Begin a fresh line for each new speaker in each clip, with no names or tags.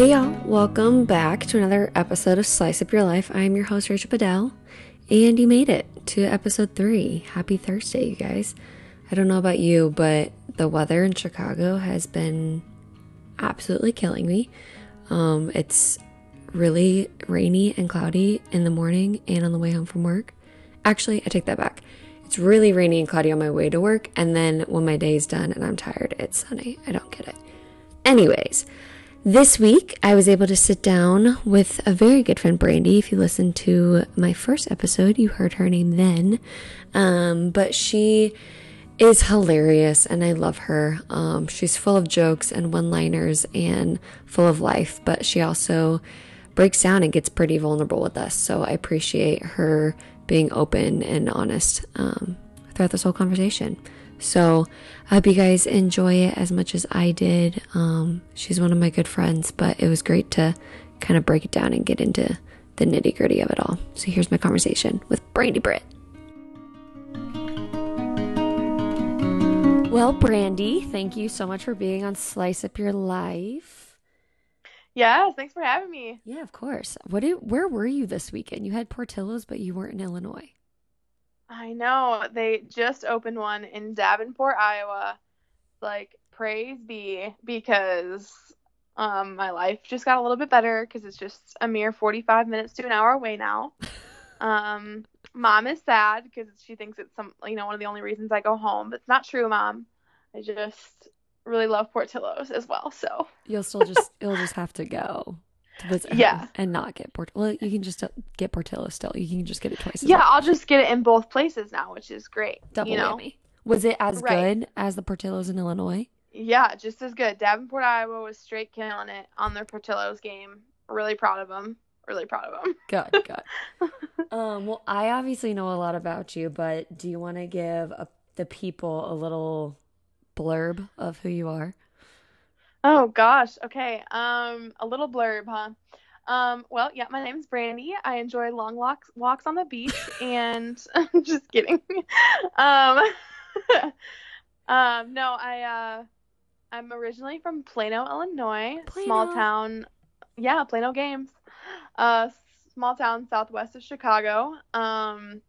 Hey y'all, welcome back to another episode of Slice Up Your Life. I'm your host, Rachel Bedell, and you made it to episode three. Happy Thursday, you guys. I don't know about you, but the weather in Chicago has been absolutely killing me. Um, it's really rainy and cloudy in the morning and on the way home from work. Actually, I take that back. It's really rainy and cloudy on my way to work, and then when my day is done and I'm tired, it's sunny. I don't get it. Anyways, this week, I was able to sit down with a very good friend, Brandy. If you listened to my first episode, you heard her name then. Um, but she is hilarious and I love her. Um, she's full of jokes and one liners and full of life, but she also breaks down and gets pretty vulnerable with us. So I appreciate her being open and honest um, throughout this whole conversation. So I hope you guys enjoy it as much as I did. Um, she's one of my good friends, but it was great to kind of break it down and get into the nitty gritty of it all. So here's my conversation with Brandy Britt. Well, Brandy, thank you so much for being on Slice Up Your Life.
Yeah, thanks for having me.
Yeah, of course. What did, where were you this weekend? You had Portillo's, but you weren't in Illinois.
I know. They just opened one in Davenport, Iowa. Like, praise be, because um, my life just got a little bit better because it's just a mere 45 minutes to an hour away now. Um, mom is sad because she thinks it's some, you know, one of the only reasons I go home. But it's not true, mom. I just really love Portillo's as well. So
you'll still just you'll just have to go to visit
yeah.
and not get port well you can just get portillo still. You can just get it twice
yeah i'll just get it in both places now which is great
double
you know?
whammy. Was it as
right.
good as the portillos in illinois?
Yeah just as good. Davenport iowa was straight killing it on their portillos game. Really proud of them really proud of them
good good. Um well i obviously know a lot about you but do you want to give a, the people a little blurb of who you are
Oh gosh. Okay. Um, a little blurb, huh? Um, well, yeah, my name's Brandy. I enjoy long walks walks on the beach and I'm just kidding. um, um, no, I uh I'm originally from Plano, Illinois,
Plano.
small town. Yeah, Plano Games. Uh small town southwest of Chicago. Um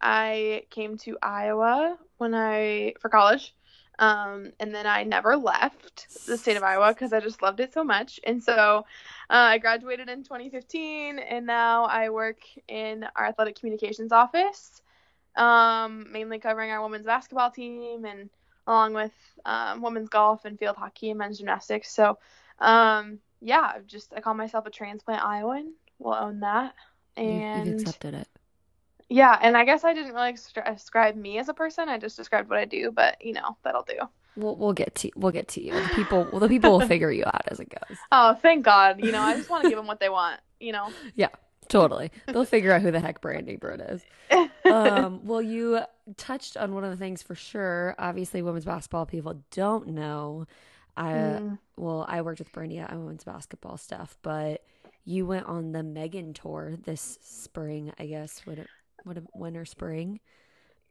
I came to Iowa when I for college. Um, and then I never left the state of Iowa because I just loved it so much. And so uh, I graduated in 2015, and now I work in our athletic communications office, um, mainly covering our women's basketball team and along with um, women's golf and field hockey and men's gymnastics. So, um, yeah, I've just I call myself a transplant Iowan. We'll own that. And
you've accepted it.
Yeah, and I guess I didn't really describe me as a person. I just described what I do, but you know that'll do.
We'll we'll get to we'll get to you. The people well, the people will figure you out as it goes.
Oh, thank God! You know, I just want to give them what they want. You know.
Yeah, totally. They'll figure out who the heck Brandy Britt is. um, well, you touched on one of the things for sure. Obviously, women's basketball people don't know. I mm. well, I worked with Brandy on women's basketball stuff, but you went on the Megan tour this spring. I guess would it winter spring.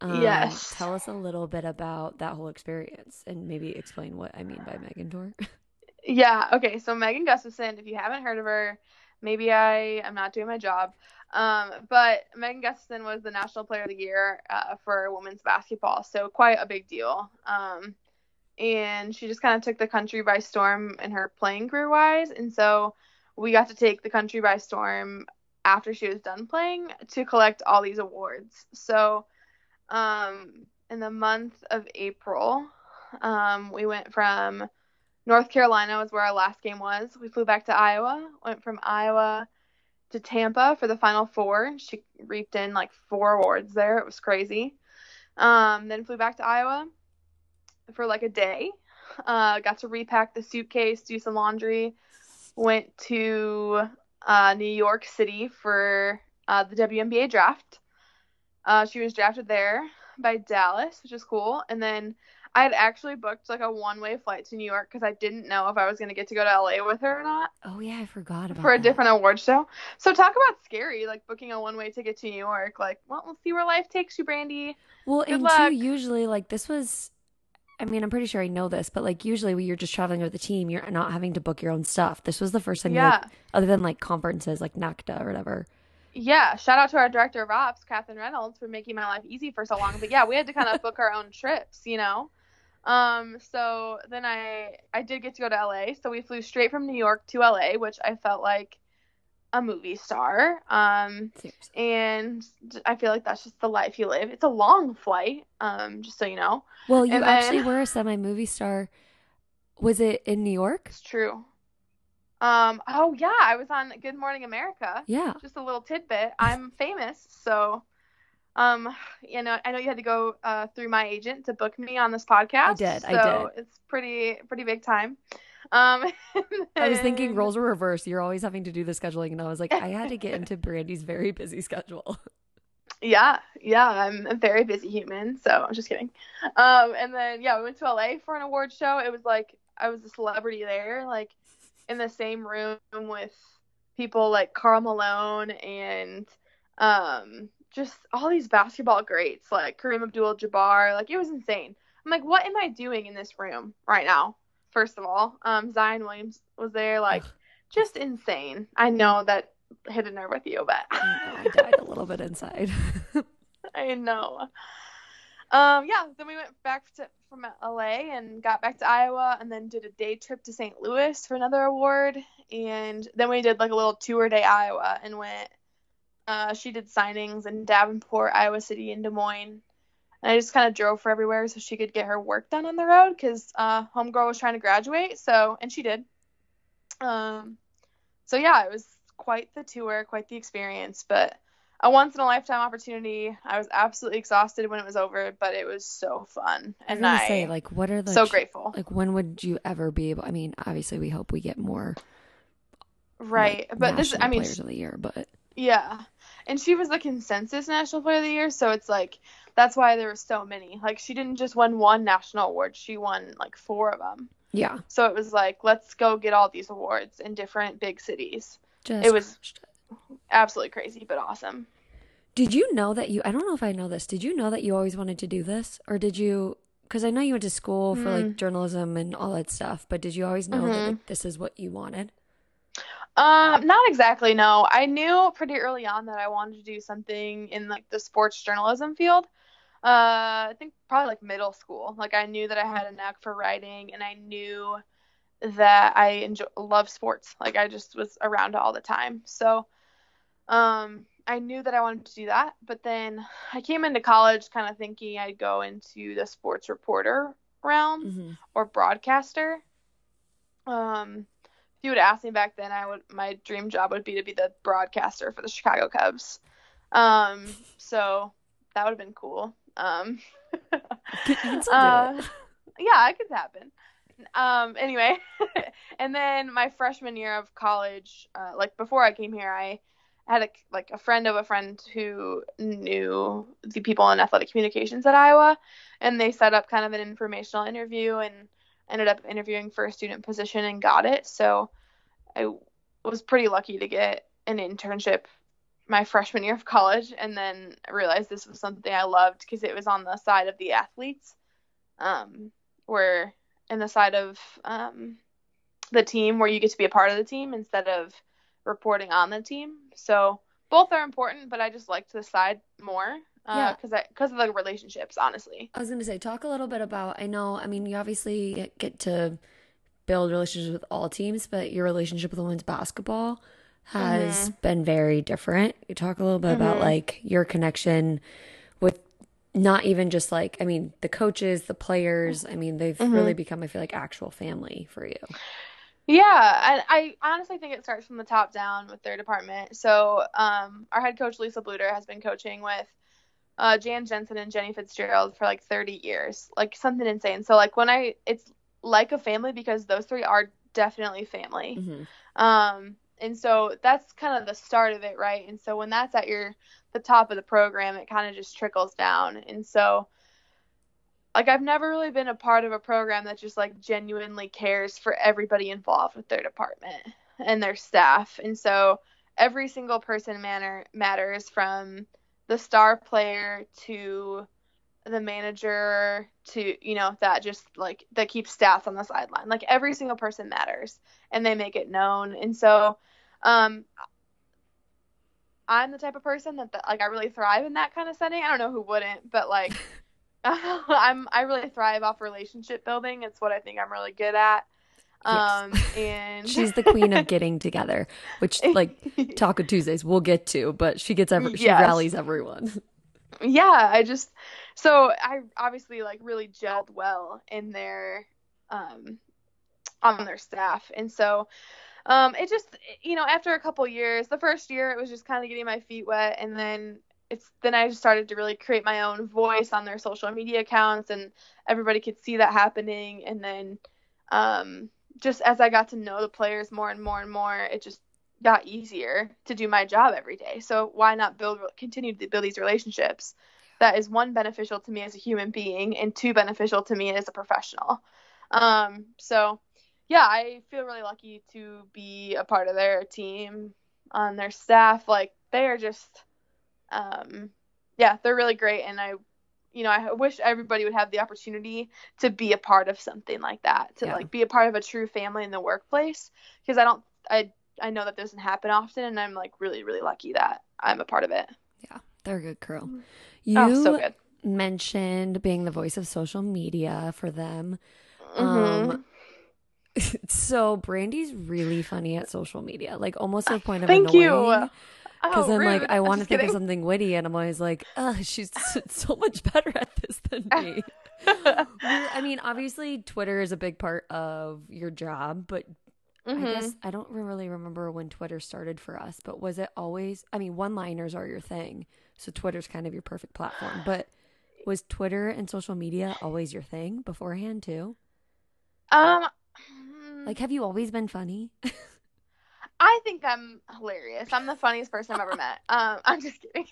Um, yes.
Tell us a little bit about that whole experience and maybe explain what I mean by Megan Tour.
yeah. Okay. So Megan Gustafson, if you haven't heard of her, maybe I am not doing my job. Um, but Megan Gustafson was the National Player of the Year uh, for women's basketball, so quite a big deal. Um, and she just kind of took the country by storm in her playing career wise, and so we got to take the country by storm after she was done playing to collect all these awards. So, um, in the month of April, um, we went from North Carolina was where our last game was. We flew back to Iowa, went from Iowa to Tampa for the final four. She reaped in like four awards there. It was crazy. Um, then flew back to Iowa for like a day. Uh, got to repack the suitcase, do some laundry. Went to uh, New York City for uh, the WNBA draft. Uh, she was drafted there by Dallas, which is cool. And then I had actually booked like a one way flight to New York because I didn't know if I was going to get to go to LA with her or not.
Oh, yeah, I forgot about
For a
that.
different award show. So, talk about scary, like booking a one way ticket to New York. Like, well, we'll see where life takes you, Brandy.
Well,
Good
and
luck.
too, usually, like, this was I mean, I'm pretty sure I know this, but like usually when you're just traveling with the team, you're not having to book your own stuff. This was the first time,
Yeah.
like, other than like conferences like NACDA or whatever.
Yeah, shout out to our director of ops, Catherine Reynolds, for making my life easy for so long. But yeah, we had to kind of book our own trips, you know. Um, so then I I did get to go to LA. So we flew straight from New York to LA, which I felt like a movie star. Um,
Seriously.
and I feel like that's just the life you live. It's a long flight, um, just so you know.
Well, you
And
actually
then-
were a semi movie star. Was it in New York?
It's true. Um, oh yeah, I was on Good Morning America.
Yeah.
just a little tidbit. I'm famous, so um, you know, I know you had to go uh, through my agent to book me on this podcast.
did, I
So it's pretty pretty big time. Um,
I was thinking roles were reversed. You're always having to do the scheduling, and I was like, I had to get into Brandy's very busy schedule.
Yeah, yeah, I'm a very busy human, so I'm just kidding. Um, and then yeah, we went to LA for an award show. It was like I was a celebrity there, like in the same room with people like Karl Malone and um just all these basketball greats like Kareem Abdul-Jabbar. Like it was insane. I'm like, what am I doing in this room right now? First of all, um, Zion Williams was there, like just insane. I know that hit a nerve with you, but
I died a little bit inside.
I know. Um, yeah, then we went back to from LA and got back to Iowa and then did a day trip to St. Louis for another award and then we did like a little tour day Iowa and went uh she did signings in Davenport, Iowa City and Des Moines. And I just kind of drove for everywhere so she could get her work done on the road cuz uh homegirl was trying to graduate, so and she did. Um so yeah, it was quite the tour, quite the experience, but a once in a lifetime opportunity. I was absolutely exhausted when it was over, but it was so fun, and
gonna
I
say, like, what are the
so grateful.
Like, when would you ever be able? I mean, obviously, we hope we get more
right,
like,
but this, I mean,
players of the year, but
yeah, and she was the consensus national player of the year, so it's like that's why there were so many. Like she didn't just win one national award; she won like four of them.
yeah,
So it was like, let's go get all these awards in different big cities.
just
It was-. Absolutely crazy, but awesome.
Did you know that you? I don't know if I know this. Did you know that you always wanted to do this, or did you? Because I know you went to school for like
Hmm.
journalism and all that stuff, but did you always know that
Mhm.
like, this is what you wanted?
Um, not exactly, no. I knew pretty early on that I wanted to do something in like the sports journalism field. Uh, I think probably like middle school. Like I knew that I had a knack for writing and I knew that I enjoy love sports. Like I just was around all the time. So, um, I knew that I wanted to do that, but then I came into college kind of thinking I'd go into the sports reporter realm
Mm-hmm.
or broadcaster. Um, if you would ask me back then, I would my dream job would be to be the broadcaster for the Chicago Cubs. Um, so that would have been cool. Um, uh, yeah, it could happen. Um, anyway, and then my freshman year of college, uh, like before I came here, I had a like a friend of a friend who knew the people in athletic communications at Iowa, and they set up kind of an informational interview and ended up interviewing for a student position and got it. So I was pretty lucky to get an internship my freshman year of college and then realized this was something I loved because it was on the side of the athletes um where in the side of um the team where you get to be a part of the team instead of reporting on the team. So both are important, but I just liked the side more
Yeah.
uh, cuz I cuz of the relationships, honestly.
I was gonna say, talk a little bit about. I know, I mean, you obviously get, get to build relationships with all teams, but your relationship with the women's basketball has been very different. You talk a little bit about
Mhm.
like your connection with not even just like, I mean, the coaches, the players. I mean, they've
Mhm.
really become, I feel like, actual family for you.
Yeah, and I honestly think it starts from the top down with their department. So, um, our head coach Lisa Bluder has been coaching with uh, Jan Jensen and Jenny Fitzgerald for like 30 years, like something insane. So, like when I, it's like a family because those three are definitely family.
Mhm.
Um, and so that's kind of the start of it, right? And so when that's at your the top of the program, it kind of just trickles down. And so like I've never really been a part of a program that just like genuinely cares for everybody involved with their department and their staff. And so every single person matter matters from the star player to the manager to you know that just like that keeps stats on the sideline. Like every single person matters and they make it known. And so um i'm the type of person that, that like i really thrive in that kind of setting. I don't know who wouldn't but like i'm i really thrive off relationship building. It's what i think i'm really good at um yes. and
she's the queen of getting together which like taco tuesdays we'll get to but she gets every she yes. rallies everyone
yeah i just so i obviously like really gelled well in their um on their staff and so um it just you know after a couple years the first year it was just kind of getting my feet wet and then it's then i just started to really create my own voice on their social media accounts and everybody could see that happening and then um just as i got to know the players more and more and more it just got easier to do my job every day. So why not build continue to build these relationships that is one beneficial to me as a human being and two beneficial to me as a professional. Um, so yeah, I feel really lucky to be a part of their team on their staff. Like they are just um yeah, they're really great and I you know, I wish everybody would have the opportunity to be a part of something like that, to yeah. like be a part of a true family in the workplace because I don't I I know that doesn't happen often, and I'm like really, really lucky that I'm a part of it.
Yeah, they're a good crew. Mm-hmm. You oh, so good. mentioned being the voice of social media for them. Mm-hmm. Um, so Brandy's really funny at social media, like almost to the point of
Thank
annoying.
you.
Because oh, I'm rude. like, I want to think kidding. of something witty, and I'm always like, oh, she's so much better at this than me. I mean, obviously, Twitter is a big part of your job, but Mm-hmm. I guess I don't really remember when Twitter started for us, but was it always? I mean, one-liners are your thing, so Twitter's kind of your perfect platform. But was Twitter and social media always your thing beforehand too?
Um,
like, have you always been funny?
I think I'm hilarious. I'm the funniest person I've ever met. Um, I'm just kidding.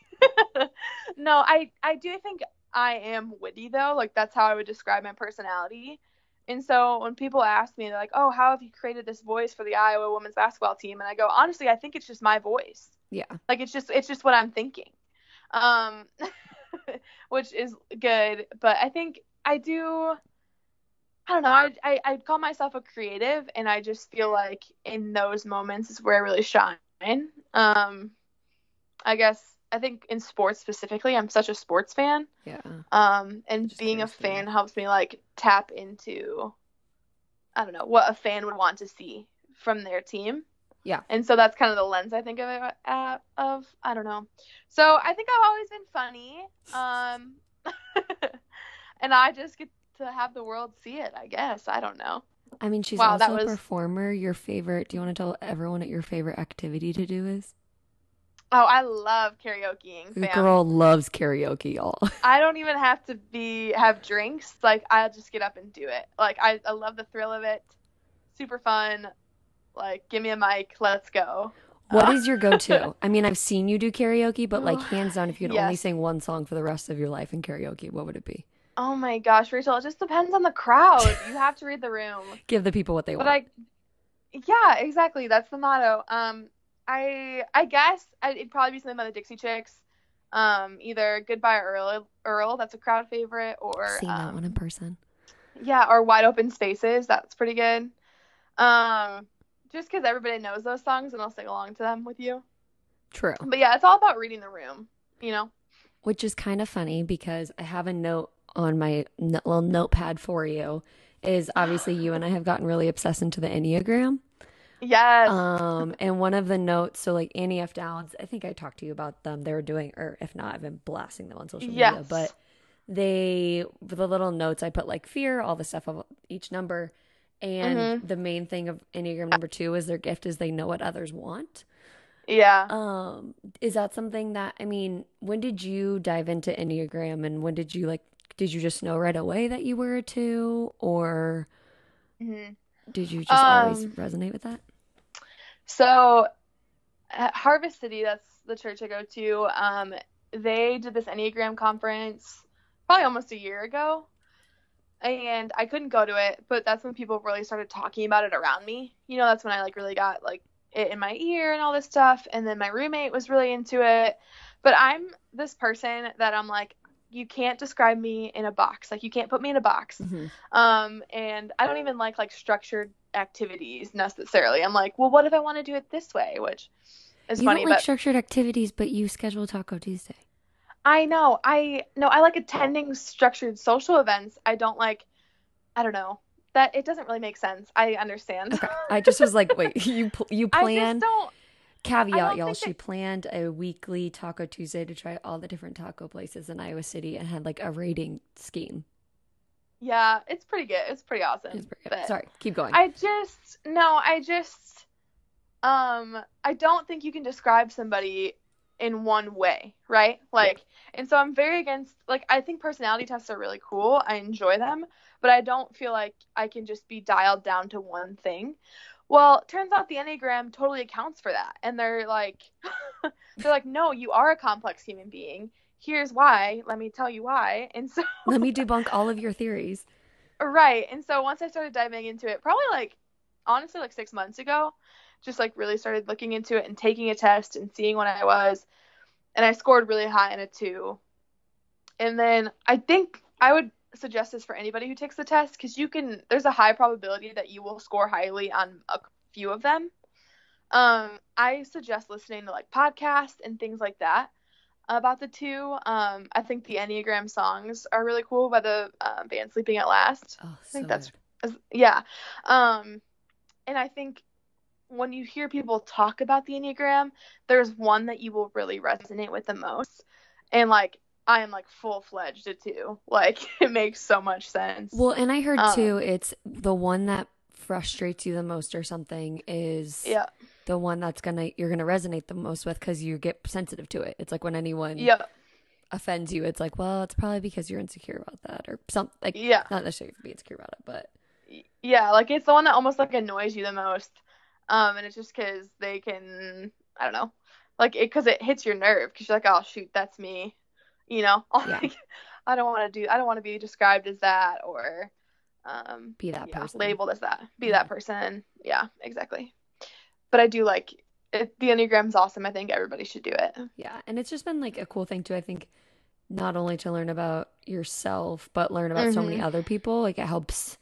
no, I I do think I am witty though. Like that's how I would describe my personality. And so when people ask me, they're like, "Oh, how have you created this voice for the Iowa women's basketball team?" And I go, "Honestly, I think it's just my voice.
Yeah,
like it's just it's just what I'm thinking, um, which is good. But I think I do. I don't know. I, I I call myself a creative, and I just feel like in those moments is where I really shine. Um, I guess I think in sports specifically, I'm such a sports fan.
Yeah.
Um, and being a fan helps me like tap into, I don't know, what a fan would want to see from their team.
Yeah.
And so that's kind of the lens I think of it at, of. I don't know. So I think I've always been funny. Um, and I just get to have the world see it. I guess I don't know.
I mean, she's wow, also was... a performer. Your favorite? Do you want to tell everyone what your favorite activity to do is?
Oh, I love karaokeing.
The girl loves karaoke, y'all.
I don't even have to be have drinks. Like I'll just get up and do it. Like I, I love the thrill of it. Super fun. Like give me a mic, let's go.
What uh, your go-to? I mean, I've seen you do karaoke, but like hands down, if you could yes. only sing one song for the rest of your life in karaoke, what would it be?
Oh my gosh, Rachel, it just depends on the crowd. you have to read the room.
Give the people what they
but
want.
I, yeah, exactly. That's the motto. Um, I I guess it'd probably be something by the Dixie Chicks. Um, either Goodbye Earl, Earl, that's a crowd favorite, or
seen um, that one in person.
Yeah, or Wide Open Spaces, that's pretty good. Um, just because everybody knows those songs and I'll sing along to them with you.
True.
But yeah, it's all about reading the room, you know.
Which is kind of funny because I have a note on my little notepad for you. Is obviously you and I have gotten really obsessed into the Enneagram.
Yes.
Um, and one of the notes, so like Annie F. Downs, I think I talked to you about them. They were doing, or if not, I've been blasting them on social media. Yes. But they, the little notes, I put like fear, all the stuff of each number. And mm-hmm. the main thing of Enneagram number two is their gift is they know what others want.
Yeah.
Um, is that something that I mean, when did you dive into Enneagram and when did you like did you just know right away that you were a two or mm-hmm. did you just um, always resonate with that?
So at Harvest City, that's the church I go to. Um, they did this Enneagram conference probably almost a year ago, and I couldn't go to it. But that's when people really started talking about it around me. You know, that's when I like really got like it in my ear and all this stuff. And then my roommate was really into it. But I'm this person that I'm like, you can't describe me in a box. Like you can't put me in a box.
Mhm.
Um, and I don't even like like structured activities necessarily. I'm like, well, what if I want to do it this way? Which is
You
funny,
don't like
but
structured activities, but you schedule Taco Tuesday.
I know. I no, I like attending structured social events. I don't like. I don't know that it doesn't really make sense. I understand.
Okay. I just was like, wait, you you
I
plan
just don't.
Caveat, y'all. She
that-
planned a weekly Taco Tuesday to try all the different taco places in Iowa City and had like a rating scheme.
Yeah, it's pretty good. It's pretty awesome.
It's pretty good. Sorry, keep going.
I just no, I just um I don't think you can describe somebody in one way, right? Like and so I'm very against like I think personality tests are really cool. I enjoy them, but I don't feel like I can just be dialed down to one thing. Well, turns out the Enneagram totally accounts for that. And they're like they're like, "No, you are a complex human being. Here's why. Let me tell you why." And so
Let me debunk all of your theories.
Right. And so once I started diving into it, probably like honestly like six months ago, just like really started looking into it and taking a test and seeing what I was. And I scored really high in a two. And then I think I would suggest this for anybody who takes the test because you can, there's a high probability that you will score highly on a few of them. Um, I suggest listening to like podcasts and things like that about the two. Um, I think the Enneagram songs are really cool by the uh, band Sleeping at Last.
Oh,
think
so
that's-
good.
Yeah. Um, and I think when you hear people talk about the Enneagram, there's one that you will really resonate with the most. And like, I am like full fledged at two. Like, it makes so much sense.
Well, and I heard
Um,
too, it's the one that frustrates you the most or something is
yeah.
the one that's gonna you're gonna resonate the most with because you get sensitive to it. It's like when anyone
Yeah.
offends you, it's like, well, it's probably because you're insecure about that or something. Like,
Yeah.
not necessarily for being insecure about it, but
Yeah. Like, it's the one that almost like annoys you the most. Um, and it's just because they can, I don't know, like it because it hits your nerve because you're like, oh shoot, that's me, you know.
Yeah.
Like, I don't want to do, I don't want to be described as that or, um,
be that
yeah,
person.
labeled as that, be
Mhm.
that person. Yeah, exactly. But I do like it. The Enneagram's awesome. I think everybody should do it.
Yeah, and it's just been like a cool thing too. I think not only to learn about yourself, but learn about so many
Mhm.
other people. Like it helps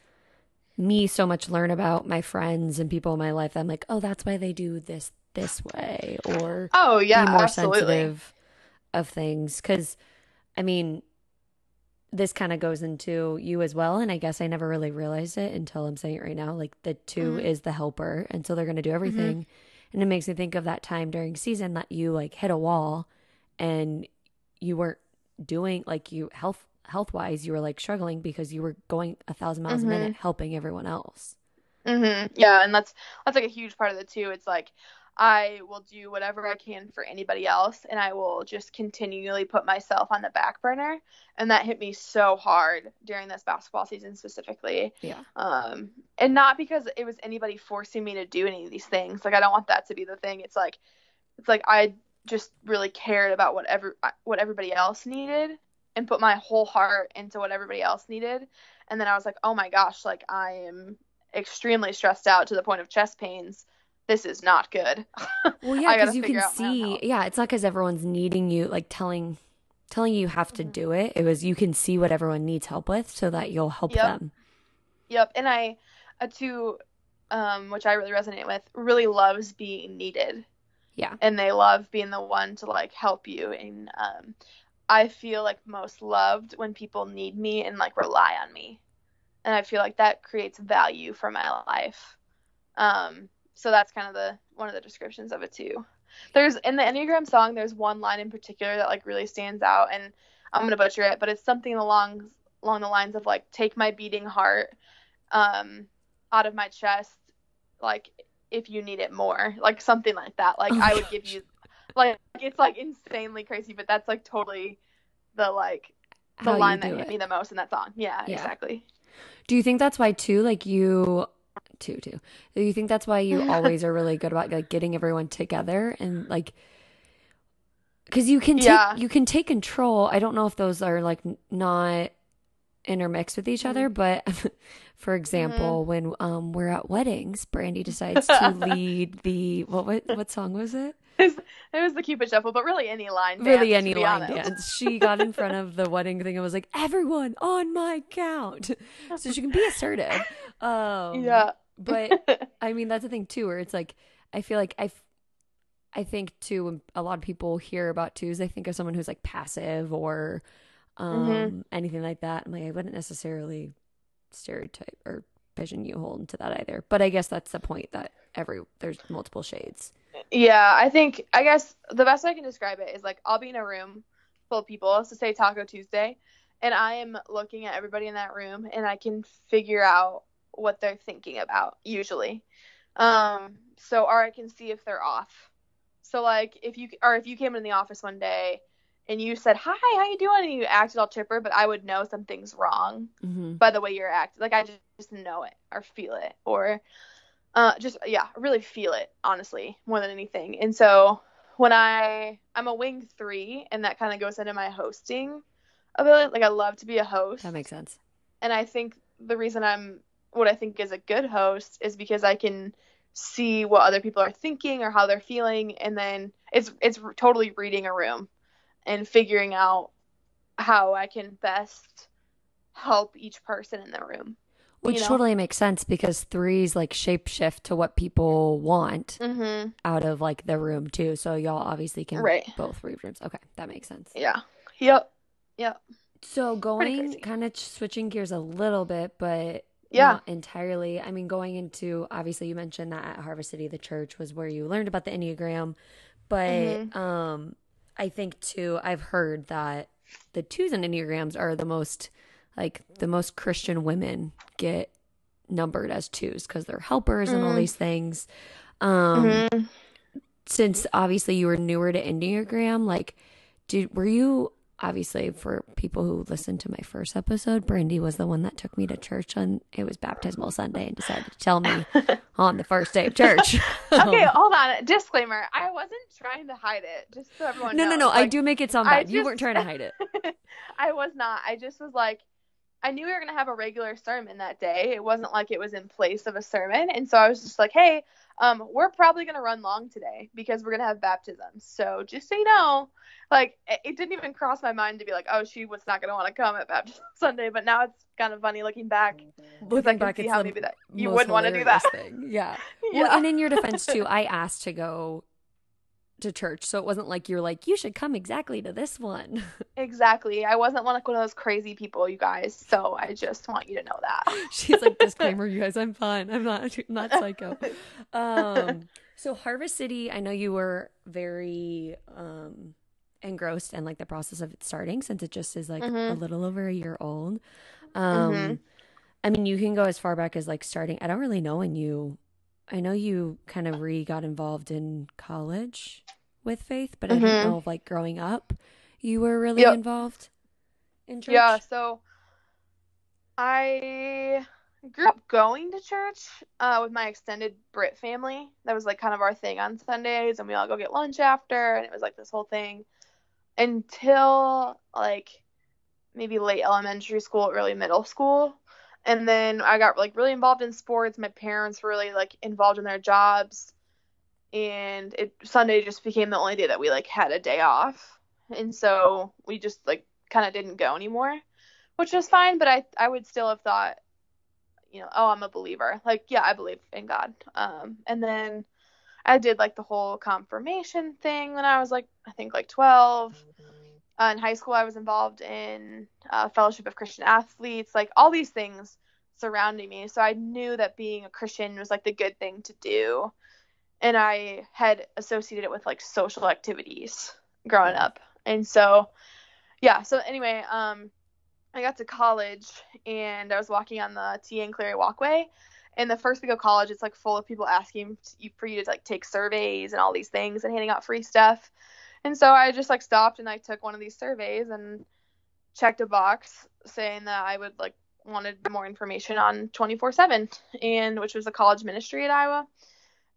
me so much learn about my friends and people in my life. I'm like, oh, that's why they do this this way, or
Oh yeah,
be more
absolutely.
sensitive of things. Because, I mean, this kind of goes into you as well. And I guess I never really realized it until I'm saying it right now. Like, the 2
Mhm.
is the helper. And so they're going to do everything. And it makes me think of that time during season that you like hit a wall and you weren't doing like you health health wise you were like struggling because you were going a thousand miles
Mhm.
a minute helping everyone else
hmm Yeah, and that's that's like a huge part of the two. It's like I will do whatever I can for anybody else, and I will just continually put myself on the back burner. And that hit me so hard during this basketball season specifically.
yeah
Um, and not because it was anybody forcing me to do any of these things. Like I don't want that to be the thing. It's like, it's like I just really cared about whatever what everybody else needed and put my whole heart into what everybody else needed. And then I was like, oh my gosh, like I am extremely stressed out to the point of chest pains. This is not good.
well yeah because you can
figure out my own
see yeah it's not because everyone's needing you like telling telling you you have to
Mhm.
do it it was you can see what everyone needs help with so that you'll help
Yep.
them
Yep, and I a two um which I really resonate with really loves being needed.
Yeah.
And they love being the one to like help you and um I feel like most loved when people need me and like rely on me. And I feel like that creates value for my life. Um so that's kind of the one of the descriptions of it too. There's in the Enneagram song there's one line in particular that like really stands out and I'm going to butcher it, but it's something along along the lines of like take my beating heart um out of my chest like if you need it more like something like that like
Oh
i would give you like it's like insanely crazy but that's like totally the like the
how
line that
do
hit me the most in that song yeah,
Yeah.
exactly
Do you think that's why too? Like you, too, too. Do you think that's why you always are really good about like getting everyone together and like, because you can take
Yeah.
you can take control. I don't know if those are like not intermixed with each
Mm-hmm.
other, but for example, when um we're at weddings, Brandy decides to lead the what what what song was it?
it was the Cupid Shuffle, but really any line dance.
Really, any line
honest.
dance. She got in front of the wedding thing and was like, "Everyone on my count," so she can be assertive. Um,
yeah,
but I mean that's the thing too, where it's like I feel like I, I think too when a lot of people hear about twos, they think of someone who's like passive or um
Mhm.
anything like that. I'm like I wouldn't necessarily stereotype or pigeonhole into that either. But I guess that's the point that every there's multiple shades.
yeah. I think I guess the best way I can describe it is like I'll be in a room full of people. So say Taco Tuesday, and I am looking at everybody in that room, and I can figure out what they're thinking about usually. Um, so or I can see if they're off. So like if you or if you came in the office one day and you said hi, how you doing, and you acted all chipper, but I would know something's wrong
Mm-hmm.
by the way you're acting. Like I just, just know it or feel it or uh, just yeah, really feel it honestly more than anything. And so when I I'm a wing three, and that kind of goes into my hosting ability. Like I love to be a host,
That makes sense.
and I think the reason I'm what I think is a good host is because I can see what other people are thinking or how they're feeling, and then it's it's totally reading a room and figuring out how I can best help each person in the room.
Which
you know?
totally makes sense because threes like shapeshift to what people want
Mm-hmm.
out of like the room too. So y'all obviously can
Right.
both read rooms. Okay, that makes sense.
Yeah. Yep. Yep.
So going kind of switching gears a little bit, but
Yeah.
not entirely. I mean, going into obviously you mentioned that at Harvest City, the church was where you learned about the Enneagram, but
Mhm.
um, I think too I've heard that the twos and Enneagrams are the most like the most Christian women get numbered as twos because they're helpers and all
Mm.
these things. Um,
Mhm.
since obviously you were newer to Enneagram, like, did were you obviously for people who listened to my first episode, Brandy was the one that took me to church on it was baptismal Sunday and decided to tell me on the first day of church.
okay, hold on. Disclaimer: I wasn't trying to hide it, just so everyone
no, no,
knows.
no. I
Like,
do make it sound
I
bad. you weren't trying to hide it.
I was not. I just was like, I knew we were gonna have a regular sermon that day. It wasn't like it was in place of a sermon, and so I was just like, hey, um, we're probably gonna run long today because we're gonna have baptisms. So just so you know, like, it, it didn't even cross my mind to be like, oh, she was not gonna want to come at baptism Sunday. But now it's kind of funny looking back I
Looking
can
back,
see how maybe that you wouldn't want to do that.
thing. Yeah.
yeah.
Well, and in your defense too, I asked to go to church, so it wasn't like you're like you should come exactly to this one.
Exactly. I wasn't one like one of those crazy people, you guys. So I just want you to know that.
She's like disclaimer, you guys. I'm fine. I'm not I'm not psycho. Um, so Harvest City, I know you were very um engrossed in like the process of it starting since it just is like a
Mhm.
little over a year old. Um,
Mhm.
I mean, you can go as far back as like starting. I don't really know when you. I know you kind of re got involved in college with faith, but I
Mhm.
don't know if like growing up you were really
Yep.
involved in church.
Yeah, so I grew up going to church uh, with my extended Britt family. That was like kind of our thing on Sundays, and we all go get lunch after, and it was like this whole thing until like maybe late elementary school, early middle school. And then I got like really involved in sports. My parents were really like involved in their jobs. And it Sunday just became the only day that we like had a day off. And so we just like kind of didn't go anymore, which was fine, but I I would still have thought you know, oh, I'm a believer. Like, yeah, I believe in God. Um and then I did like the whole confirmation thing when I was like I think like 12 uh, in high school i was involved in uh, fellowship of christian athletes like all these things surrounding me. So i knew that being a christian was like the good thing to do. And i had associated it with like social activities growing up. And so yeah. So anyway um i got to college and i was walking on the T. Anne Cleary walkway. And the first week of college it's like full of people asking for you to like take surveys and all these things and handing out free stuff and so I just like stopped and I took one of these surveys and checked a box saying that I would like wanted more information on 24/7 and which was a college ministry at Iowa.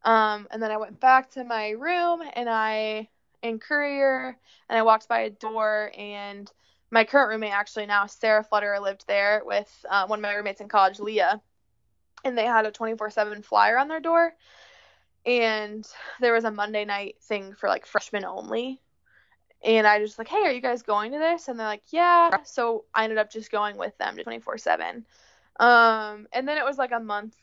Um, and then I went back to my room and I in Currier and I walked by a door and my current roommate actually now Sarah Flutterer lived there with uh, one of my roommates in college Leah and they had a 24/7 flyer on their door and there was a Monday night thing for like freshmen only. And I just like, hey, are you guys going to this? And they're like, yeah. So I ended up just going with them to 24 7. Um, and then it was like a month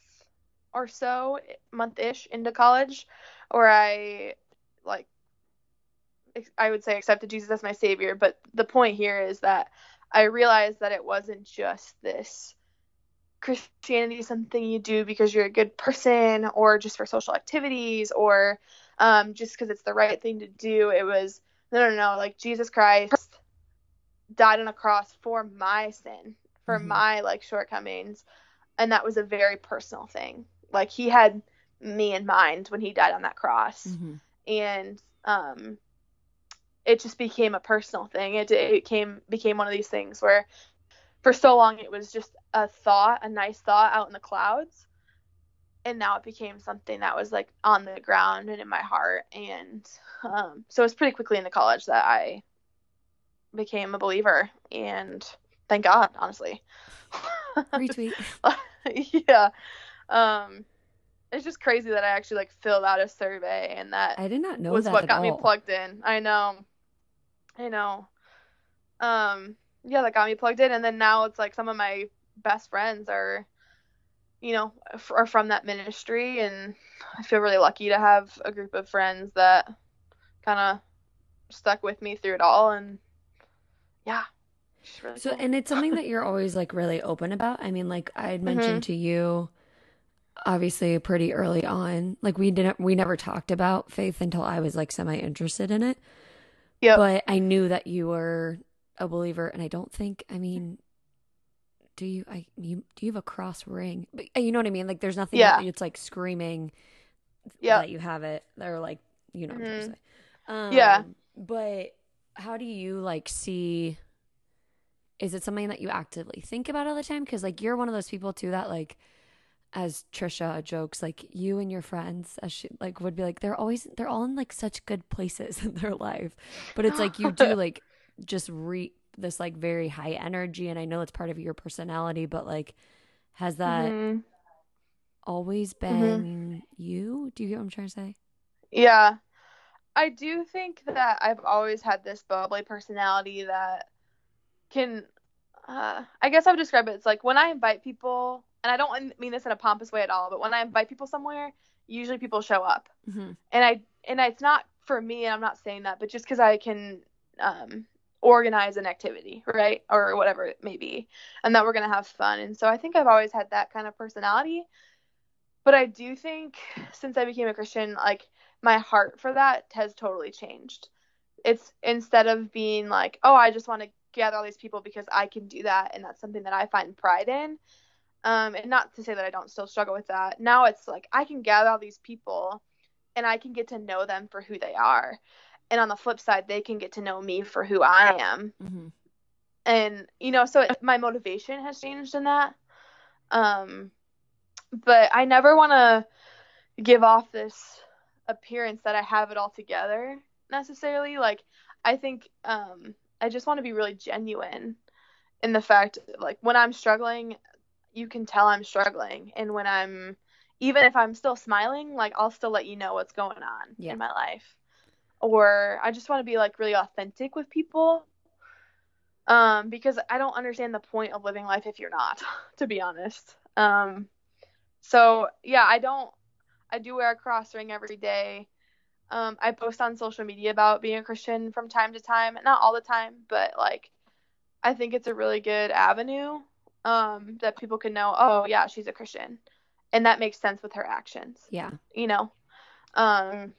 or so, month ish into college, where I like, I would say accepted Jesus as my savior. But the point here is that I realized that it wasn't just this Christianity is something you do because you're a good person or just for social activities or um, just because it's the right thing to do. It was, no, no, no, like Jesus Christ died on a cross for my sin, for mm-hmm. my like shortcomings. And that was a very personal thing. Like he had me in mind when he died on that cross. Mm-hmm. And um, it just became a personal thing. It, it came became one of these things where for so long it was just a thought, a nice thought out in the clouds. And now it became something that was like on the ground and in my heart. And um, so it was pretty quickly into college that I became a believer. And thank God, honestly.
Retweet.
yeah. Um, it's just crazy that I actually like filled out a survey and that
I did not know
was what got
all.
me plugged in. I know. I know. Um, yeah, that got me plugged in. And then now it's like some of my best friends are, you know, are from that ministry, and I feel really lucky to have a group of friends that kind of stuck with me through it all. And yeah.
Really so, cool. and it's something that you're always like really open about. I mean, like I had mentioned mm-hmm. to you, obviously pretty early on, like we didn't, we never talked about faith until I was like semi interested in it. Yeah. But I knew that you were a believer, and I don't think. I mean, do you? I you do you have a cross ring? But you know what I mean. Like, there's nothing. Yeah. it's like screaming. Yeah. That you have it. They're like, you know. Mm-hmm.
Um, yeah.
But how do you like see? Is it something that you actively think about all the time? Because like you're one of those people too that like as Trisha jokes, like you and your friends, as she like would be like, they're always they're all in like such good places in their life, but it's like you do like just re this like very high energy and I know it's part of your personality, but like has that mm-hmm. always mm-hmm. been mm-hmm. you? Do you get what I'm trying to say?
Yeah. I do think that I've always had this bubbly personality that can uh, I guess I would describe it. It's like when I invite people, and I don't mean this in a pompous way at all, but when I invite people somewhere, usually people show up, mm-hmm. and I and it's not for me. And I'm not saying that, but just because I can um, organize an activity, right? Or whatever it may be, and that we're going to have fun. And so I think I've always had that kind of personality. But I do think since I became a Christian, like my heart for that has totally changed. It's instead of being like, oh, I just want to gather all these people because I can do that and that's something that I find pride in. Um, and not to say that I don't still struggle with that. Now it's like I can gather all these people and I can get to know them for who they are and on the flip side they can get to know me for who i am. Mm-hmm. and you know so it, my motivation has changed in that. Um but i never want to give off this appearance that i have it all together necessarily. Like i think um i just want to be really genuine in the fact like when i'm struggling you can tell i'm struggling. And when i'm even if i'm still smiling like i'll still let you know what's going on yeah. in my life or I just want to be like really authentic with people. Um, because I don't understand the point of living life if you're not, to be honest. Um, so yeah, I don't. I do wear a cross ring every day. Um, I post on social media about being a Christian from time to time, not all the time, but like, I think it's a really good avenue um, that people can know. Oh yeah, she's a Christian, and that makes sense with her actions.
Yeah,
you know. Um,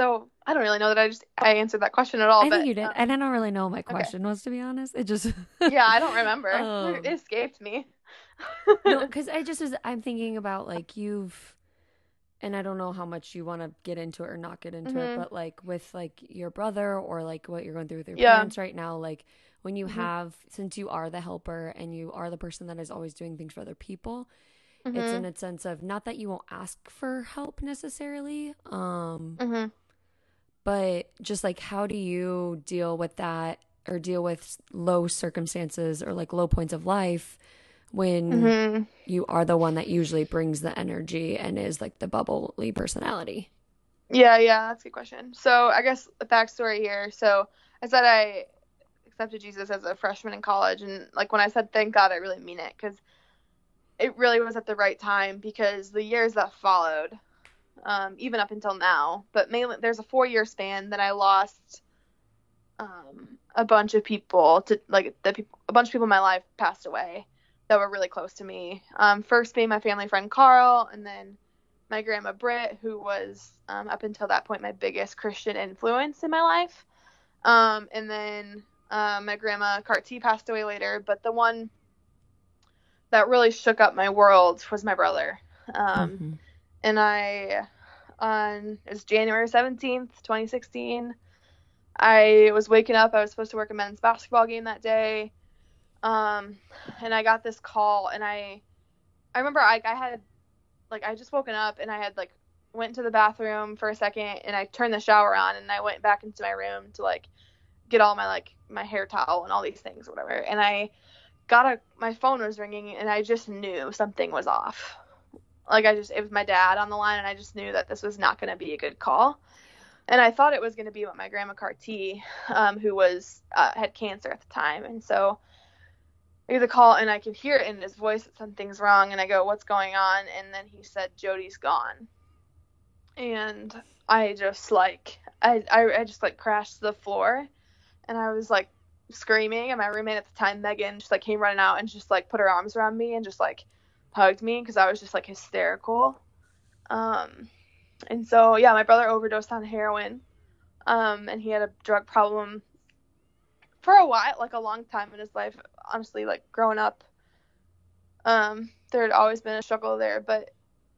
so I don't really know that I just I answered that question at all.
I
but,
think you did, um, and I don't really know what my question okay. was to be honest. It just
yeah, I don't remember. Um, it escaped me.
no, because I just was I'm thinking about like you've, and I don't know how much you want to get into it or not get into mm-hmm. it, but like with like your brother or like what you're going through with your yeah. parents right now, like when you mm-hmm. have since you are the helper and you are the person that is always doing things for other people. Mm-hmm. It's in a sense of not that you won't ask for help necessarily, um, mm-hmm but just like how do you deal with that or deal with low circumstances or like low points of life when
Mhm.
you are the one that usually brings the energy and is like the bubbly personality?
Yeah, yeah, that's a good question. So I guess a backstory here. So I said I accepted Jesus as a freshman in college, and like when I said thank God, I really mean it because it really was at the right time because the years that followed, um, even up until now, but mainly there's a four year span that I lost um, a bunch of people to like the people, a bunch of people in my life passed away that were really close to me. Um, first being my family friend Carl, and then my grandma Britt, who was um, up until that point my biggest Christian influence in my life. Um, and then uh, my grandma Carti passed away later, but the one that really shook up my world was my brother.
Mhm.
And I on it was January seventeenth, twenty sixteen. I was waking up. I was supposed to work a men's basketball game that day, um, and I got this call. And I, I remember I, I had, like, I just woken up and I had like went to the bathroom for a second and I turned the shower on and I went back into my room to like get all my like my hair towel and all these things, whatever. And I got a my phone was ringing and I just knew something was off. Like I just it was my dad on the line and I just knew that this was not going to be a good call. And I thought it was going to be what my grandma Carti, um, who was uh, had cancer at the time, and so I get the call and I could hear it in his voice that something's wrong, and I go, "What's going on?" And then he said, "Jody's gone," and I just like I I, I just like crashed to the floor, and I was like screaming, and my roommate at the time, Megan, just like came running out and just like put her arms around me and just like hugged me because I was just like hysterical. Um, and so yeah, my brother overdosed on heroin, um, and he had a drug problem for a while, like a long time in his life. Honestly, like growing up, um, there had always been a struggle there, but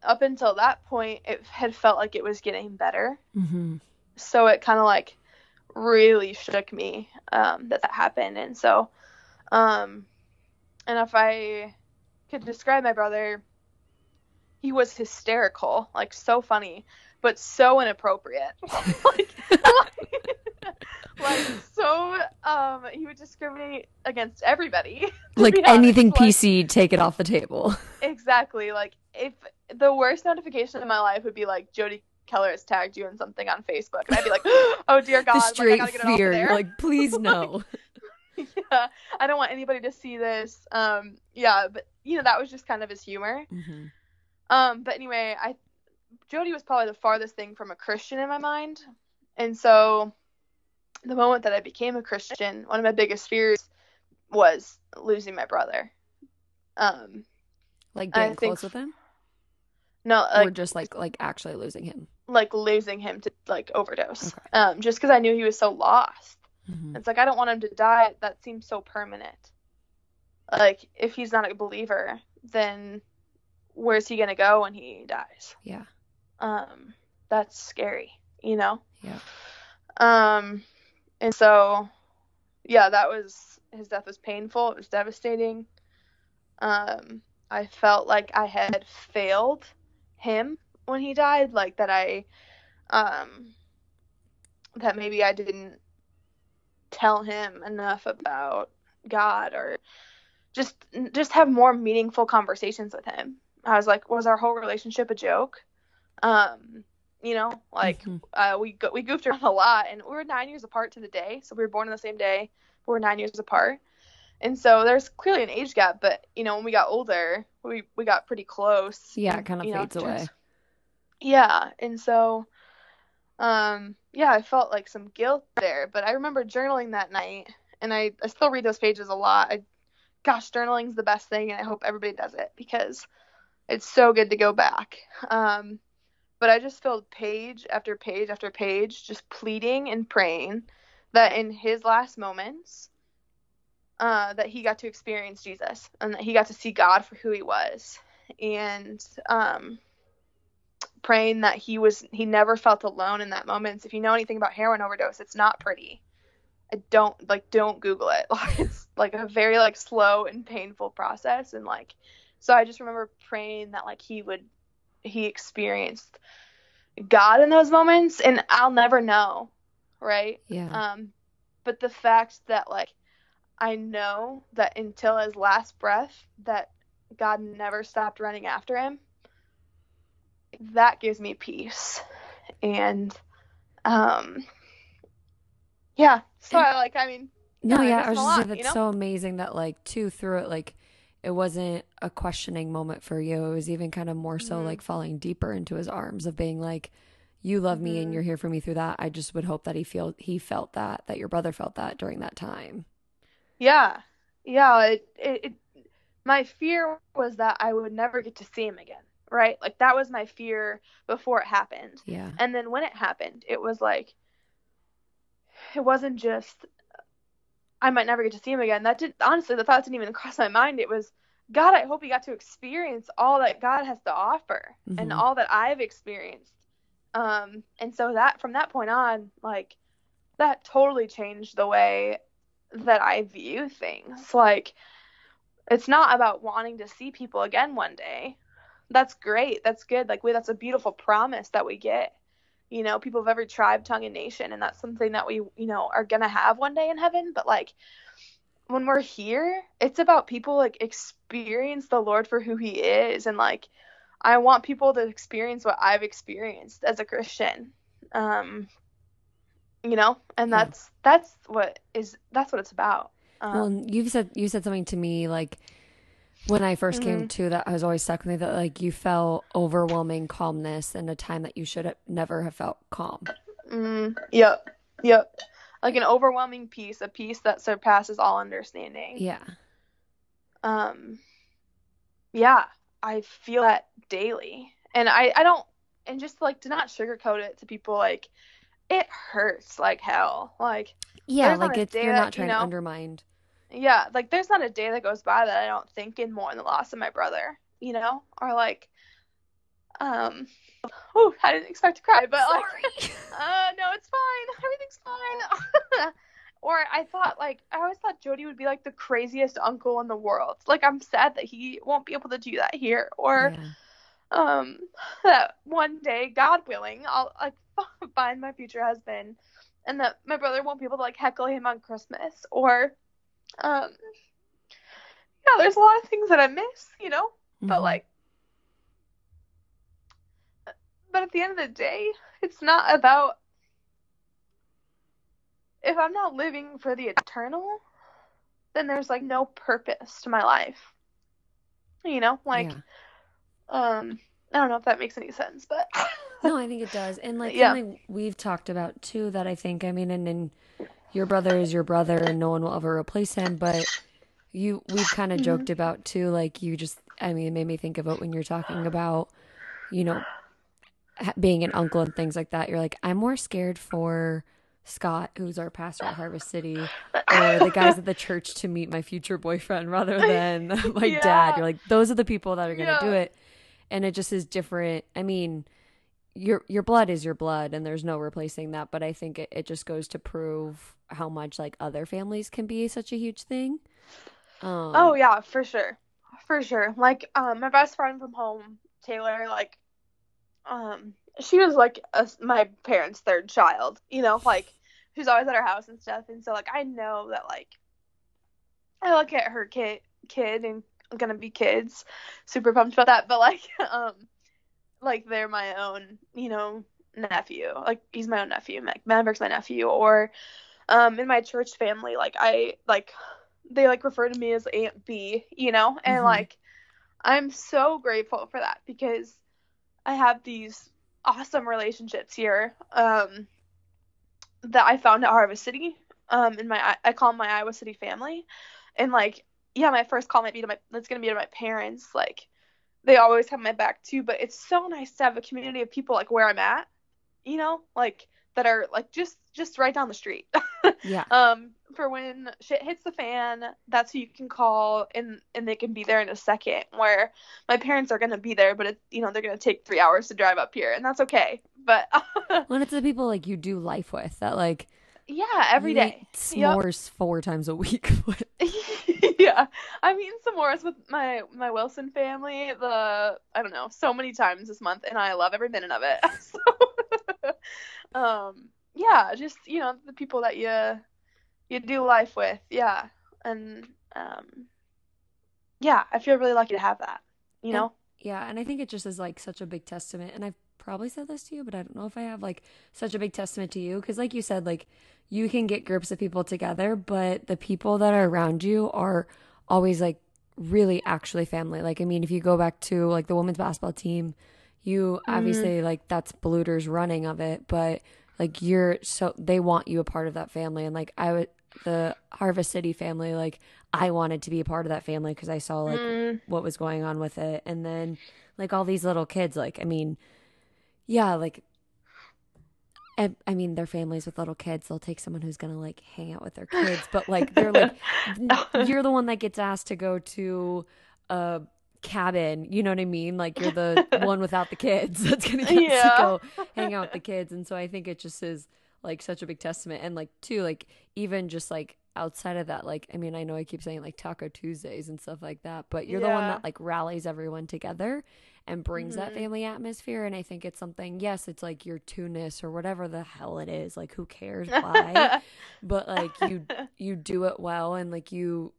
up until that point, it had felt like it was getting better.
Mhm.
So it kind of like really shook me um, that that happened, and so, um, and if I could describe my brother, he was hysterical, like so funny, but so inappropriate. like, like so um he would discriminate against everybody.
Like anything
Like,
PC, take it off the table.
Exactly. Like if the worst notification in my life would be like Jody Keller has tagged you in something on Facebook, and I'd be like, oh dear God,
the
like, I
straight
it
fear. You're
there.
like, please no.
yeah, I don't want anybody to see this. Um, yeah, but you know that was just kind of his humor.
Mhm.
Um, but anyway, I Jody was probably the farthest thing from a Christian in my mind, and so the moment that I became a Christian, one of my biggest fears was losing my brother. Um,
Like
I think-
close with him,
no,
or
like
just like like actually losing him.
like losing him to like overdose.
Okay.
Um, just because I knew he was so lost.
Mhm.
It's like I don't want him to die. That seems so permanent. Like if he's not a believer, then where's he gonna go when he dies?
Yeah.
Um, that's scary, you know.
Yeah.
Um, and so, yeah, that was his death was painful. It was devastating. Um, I felt like I had failed him when he died, like that I, um, that maybe I didn't tell him enough about God or just just have more meaningful conversations with him. I was like, was our whole relationship a joke? Um, you know, like
Mhm.
uh, we go- we goofed around a lot, and we were nine years apart to the day. So we were born on the same day. We're nine years apart, and so there's clearly an age gap. But you know, when we got older, we we got pretty close.
Yeah, it kind of
you know,
fades away.
trans- Yeah, and so, um, yeah, I felt like some guilt there. But I remember journaling that night, and I I still read those pages a lot. I, gosh, journaling's the best thing, and I hope everybody does it because it's so good to go back. Um, but I just filled page after page after page, just pleading and praying that in his last moments, uh, that he got to experience Jesus and that he got to see God for who he was, and um, praying that he was he never felt alone in that moment. If you know anything about heroin overdose, it's not pretty. Don't like don't Google it. Like it's like a very like slow and painful process, and like so I just remember praying that like he would he experienced God in those moments, and I'll never know, right?
Yeah.
Um, but the fact that like I know that until his last breath that God never stopped running after him, that gives me peace. And um yeah, so I like I mean
No,
I
yeah,
miss
I was just saying
lot,
that's
you know?
so amazing that like too through it like it wasn't a questioning moment for you. It was even kind of more so
Mhm.
like falling deeper into his arms of being like you love me and
Mhm.
you're here for me through that. I just would hope that he feel he felt that that your brother felt that during that time.
Yeah. Yeah, it, it, it my fear was that I would never get to see him again, right? Like that was my fear before it happened.
Yeah.
And then when it happened, it was like it wasn't just I might never get to see him again. That did honestly the thought didn't even cross my mind. It was God, I hope he got to experience all that God has to offer and
Mhm.
all that I've experienced. Um and so that from that point on, like that totally changed the way that I view things. Like it's not about wanting to see people again one day. That's great. That's good. Like we that's a beautiful promise that we get. You know, people of every tribe, tongue, and nation, and that's something that we, you know, are gonna have one day in heaven. But like when we're here, it's about people like experience the Lord for who He is, and like I want people to experience what I've experienced as a Christian. Um, you know, and that's that's what is that's what it's about. Um,
Well, you've said you said something to me like when I 1st came
Mhm.
to that has always stuck with me that like you felt overwhelming calmness in a time that you should have never have felt calm.
Mm, yep, yep. Like an overwhelming peace, a peace that surpasses all understanding.
Yeah.
Um, yeah, I feel that daily, and I I don't and just like to not sugarcoat it to people like it hurts like hell. Like
Yeah, like it's you're not
you
trying to undermine.
Yeah, like there's not a day that goes by that I don't think in more in the loss of my brother, you know, or like, um, oh, I didn't expect to cry, but like. uh no it's fine. Everything's fine. Or i thought like i always thought jody would be like the craziest uncle in the world. Like i'm sad that he won't be able to do that here. Or
Yeah.
um that one day god willing i'll like find my future husband and that my brother won't be able to like heckle him on christmas. Or um yeah there's a lot of things that i miss you know but
Mhm.
like but at the end of the day it's not about if i'm not living for the eternal then there's like no purpose to my life you know like
Yeah.
um i don't know if that makes any sense but
No, I think it does. And like
Yeah.
something we've talked about too that I think I mean and, and your brother is your brother and no one will ever replace him, but you we've kind of
Mhm.
joked about too like you just I mean it made me think of it when you're talking about you know being an uncle and things like that. You're like I'm more scared for Scott, who's our pastor at Harvest City, or the guys at the church to meet my future boyfriend rather than my dad. You're like, those are the people that are going to do it. And it just is different. I mean, your your blood is your blood and there's no replacing that, but I think it, it just goes to prove how much like other families can be such a huge thing. Um,
oh yeah for sure. For sure. Like um my best friend from home taylor like um she was like a, my parents third child you know like who's always at our house and stuff. And so like i know that like i look at her kid kid and gonna be kids super pumped about that. But like um like they're my own you know nephew. Like he's my own nephew. Mac- maverick's my nephew. Or um in my church family like i like they like refer to me as aunt b you know? And
Mhm.
like i'm so grateful for that because i have these awesome relationships here um that i found at harvest city. Um in my i call them my iowa city family. And like yeah my first call might be to my it's gonna be to my parents like they always have my back too but it's so nice to have a community of people like where i'm at you know like that are like just just right down the street
yeah.
um for when shit hits the fan that's who you can call and and they can be there in a second where my parents are going to be there but it you know they're going to take three hours to drive up here and that's okay but
When it's the people like you do life with that like
yeah every
you
day
eat
Yep.
s'mores four times a week.
yeah i've eaten s'mores with my my wilson family the i don't know so many times this month and i love every minute of it so, um yeah just you know the people that you you do life with yeah and um yeah, I feel really lucky to have that. You know?
Yeah, and I think it just is like such a big testament. And I've probably said this to you, but I don't know if I have like such a big testament to you. Cause like you said, like you can get groups of people together, but the people that are around you are always like really actually family. Like, I mean, if you go back to like the women's basketball team, you
Mm-hmm.
obviously like that's Bluder's running of it, but like you're so they want you a part of that family. And like I would, the Harvest City family, like I wanted to be a part of that family because I saw like
Mm,
what was going on with it. And then like all these little kids, like, I mean, yeah, like, I, I mean, their families with little kids, they'll take someone who's gonna like hang out with their kids, but like they're like, you're the one that gets asked to go to a cabin, you know what I mean? Like you're the one without the kids that's gonna get
Yeah.
to go hang out with the kids, and so I think it just is like such a big testament, and like too, like even just like outside of that, like I mean, I know I keep saying like Taco Tuesdays and stuff like that, but you're the one that like rallies everyone together and brings that
Mhm.
family atmosphere, and I think it's something. Yes, it's like your Tunis or whatever the hell it is. Like who cares why? but like you you do it well and like you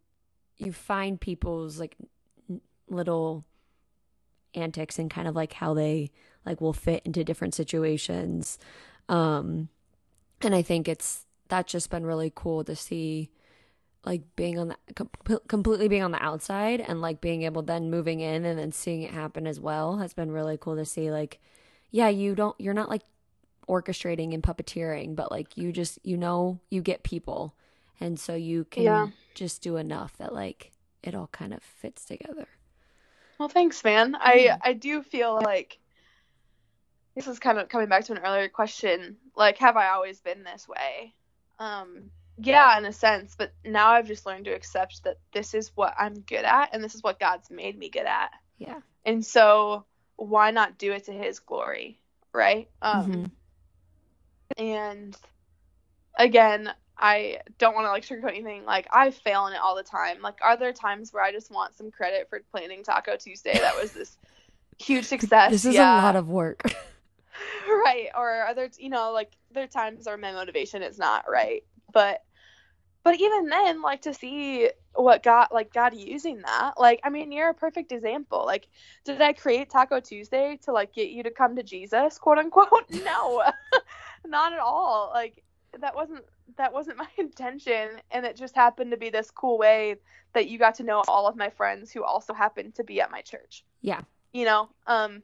you find people's like little antics and kind of like how they like will fit into different situations um and i think it's that's just been really cool to see like being on the com- completely being on the outside and like being able then moving in and then seeing it happen as well has been really cool to see like yeah you don't you're not like orchestrating and puppeteering but like you just you know you get people and so you can
Yeah.
just do enough that like it all kind of fits together
Well, thanks, man. I I do feel like this is kind of coming back to an earlier question. Like, have I always been this way? Um, yeah, in a sense, but now I've just learned to accept that this is what I'm good at and this is what God's made me good at.
yeah
And so why not do it to his glory, right? Um
Mhm.
and again, I don't want to like sugarcoat anything. Like I fail in it all the time. Like are there times where I just want some credit for planning Taco Tuesday? That was this huge success.
this is
yeah.
a lot of work
right. Or are there you know, like there are times where my motivation is not right. But but even then, like to see what God like God using that, like I mean, you're a perfect example. Like, did I create Taco Tuesday to like get you to come to Jesus, quote unquote? No, not at all. Like that wasn't that wasn't my intention, and it just happened to be this cool way that you got to know all of my friends who also happened to be at my church.
yeah
You know, um,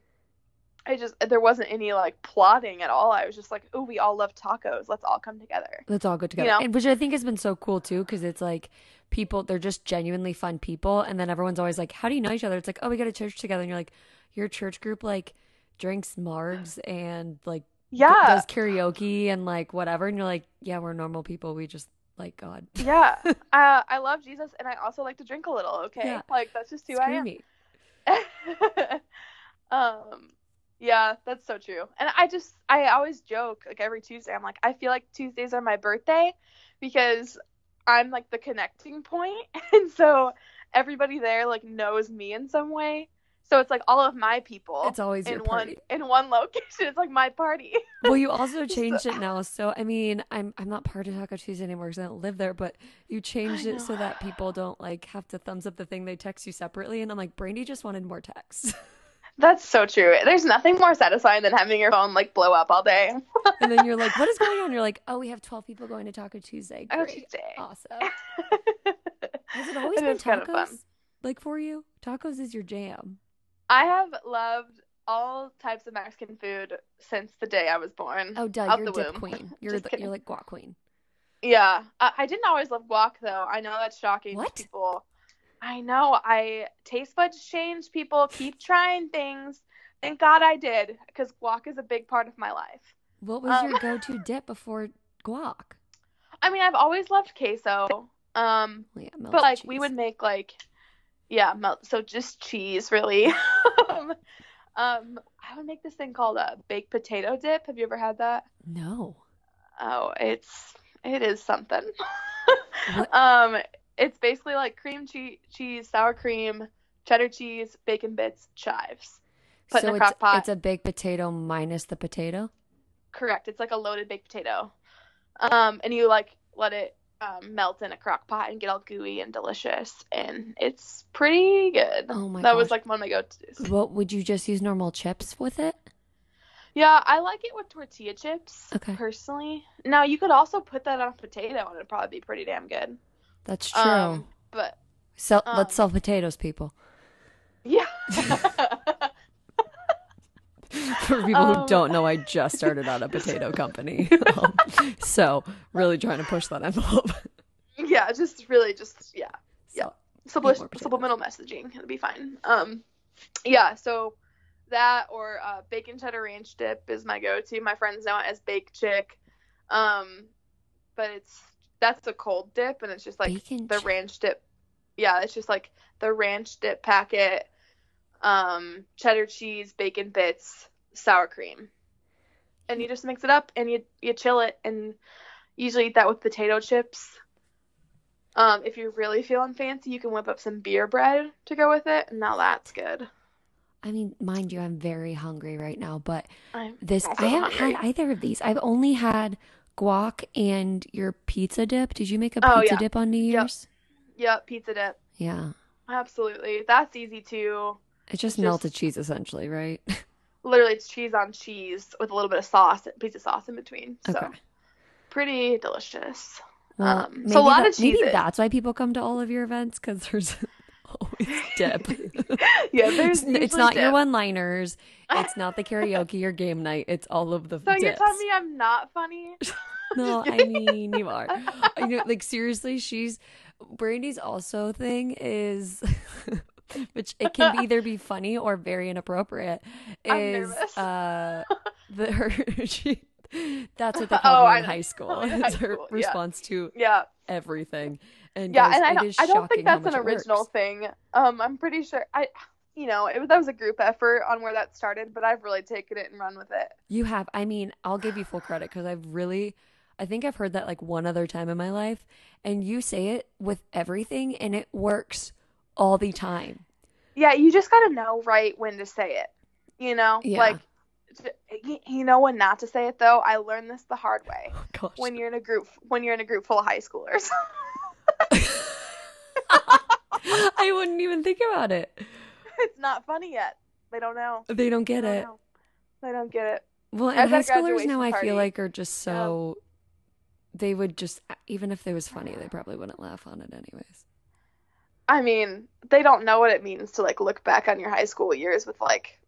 I just there wasn't any like plotting at all. I was just like, oh, we all love tacos. Let's all come together.
Let's all go together.
know?
And which I think has been so cool too, because it's like people, they're just genuinely fun people. And then everyone's always like, How do you know each other? It's like, Oh, we go to church together. And you're like, Your church group like drinks margs and like
Yeah.
does karaoke and like whatever. And you're like, Yeah, we're normal people. We just like God.
Yeah, uh, I love Jesus, and I also like to drink a little. Okay,
Yeah.
like that's just who I am. Um, yeah, that's so true. And I just, I always joke like every Tuesday. I'm like, I feel like Tuesdays are my birthday because I'm like the connecting point, and so everybody there like knows me in some way. So it's like all of my people
It's always
in
your
one
party.
in one location. It's like my party.
Well, you also changed
the-
it now. So, I mean, I'm I'm not part of Taco Tuesday anymore because I don't live there. But you changed it so that people don't like have to thumbs up the thing. They text you separately, and I'm like, Brandy just wanted more texts.
That's so true. There's nothing more satisfying than having your phone like blow up all day.
And then you're like, what is going on? You're like, oh, we have 12 people going to Taco Tuesday.
Oh,
Great.
Tuesday.
Awesome. Has it always
It
been
is kind of
tacos?
fun.
Like for you? Tacos is your jam.
I have loved all types of Mexican food since the day I was born.
Oh, duh, you're
the
dip
womb.
queen. You're the, you're like guac queen.
Yeah, I, I didn't always love guac though. I know that's shocking
What?
to people. I know. I taste buds change. People keep trying things. Thank God I did, because guac is a big part of my life.
What was
Um,
your go-to dip before guac?
I mean, I've always loved queso. Um,
yeah,
but like we would make like, yeah, melt. So just cheese, really. um, um, I would make this thing called a baked potato dip. Have you ever had that?
No.
Oh, it's it is something. Um, it's basically like cream cheese, cheese, sour cream, cheddar cheese, bacon bits, chives. Put in
so
a
it's
crock pot.
it's a baked potato minus the potato.
Correct. It's like a loaded baked potato. Um, and you like let it um, melt in a crock pot and get all gooey and delicious, and it's pretty good.
Oh my
That was like one of my go-tos.
What would you just use normal chips with it?
Yeah, I like it with tortilla chips
Okay.
personally. Now you could also put that on a potato, and it'd probably be pretty damn good.
That's true.
Um, but
sell,
um,
let's sell potatoes, people.
yeah.
For people who
Um,
don't know, I just started out a potato company. Um, so, really trying to push that envelope.
yeah, just really just yeah.
Yeah.
Subli-
more potatoes.
subliminal messaging. It'll be fine. Um, yeah. So that or uh, bacon cheddar ranch dip is my go-to. My friends know it as bake chick. Um, but it's that's a cold dip, and it's just like
Bacon
the
ch-
ranch dip. Yeah, it's just like the ranch dip packet, um, cheddar cheese, bacon bits, sour cream, and you just mix it up and you you chill it and usually eat that with potato chips. Um, if you're really feeling fancy, you can whip up some beer bread to go with it, and now that's good.
I mean, mind you, I'm very hungry right now, but
I'm
this I haven't
hungry.
had either of these. I've only had guac and your pizza dip. Did you make a
Oh,
pizza
yeah.
dip on New Year's?
Yep, pizza dip.
Yeah.
Absolutely, that's easy too.
It's just
Just-
melted cheese essentially, right?
Literally, it's cheese on cheese with a little bit of sauce, pizza sauce in between. So
Okay.
pretty delicious.
Well,
Um, so a lot
that-
of
maybe that's why people come to all of your events because there's always dip.
Yeah, there's
it's, it's not your
dip.
one-liners. It's not the karaoke or game night. It's all of the
So you're telling me I'm not funny?
No, I mean you are. You know, like seriously, she's Brandy's also thing is, which it can either be funny or very inappropriate. Is uh, the her she. That's what they
Oh,
called me
I
in high school. It's her
yeah.
response to
Yeah,
everything. And
yeah, and I don't, I don't think that's an original
works.
thing. Um, I'm pretty sure I, you know, it was that was a group effort on where that started, but I've really taken it and run with it.
You have. I mean, I'll give you full credit because I've really, I think I've heard that like one other time in my life, and you say it with everything, and it works all the time.
Yeah, you just gotta know right when to say it. You know,
Yeah.
like, you know when not to say it though. I learned this the hard way.
Oh.
When you're in a group, when you're in a group full of high schoolers.
I wouldn't even think about it.
it's not funny yet. They don't know.
They don't get
They don't
it.
know. They don't get it.
Well, and high schoolers now,
graduation
I feel like are just so. They would just, even if it was funny, they probably wouldn't laugh on it anyways.
I mean, they don't know what it means to like look back on your high school years with like,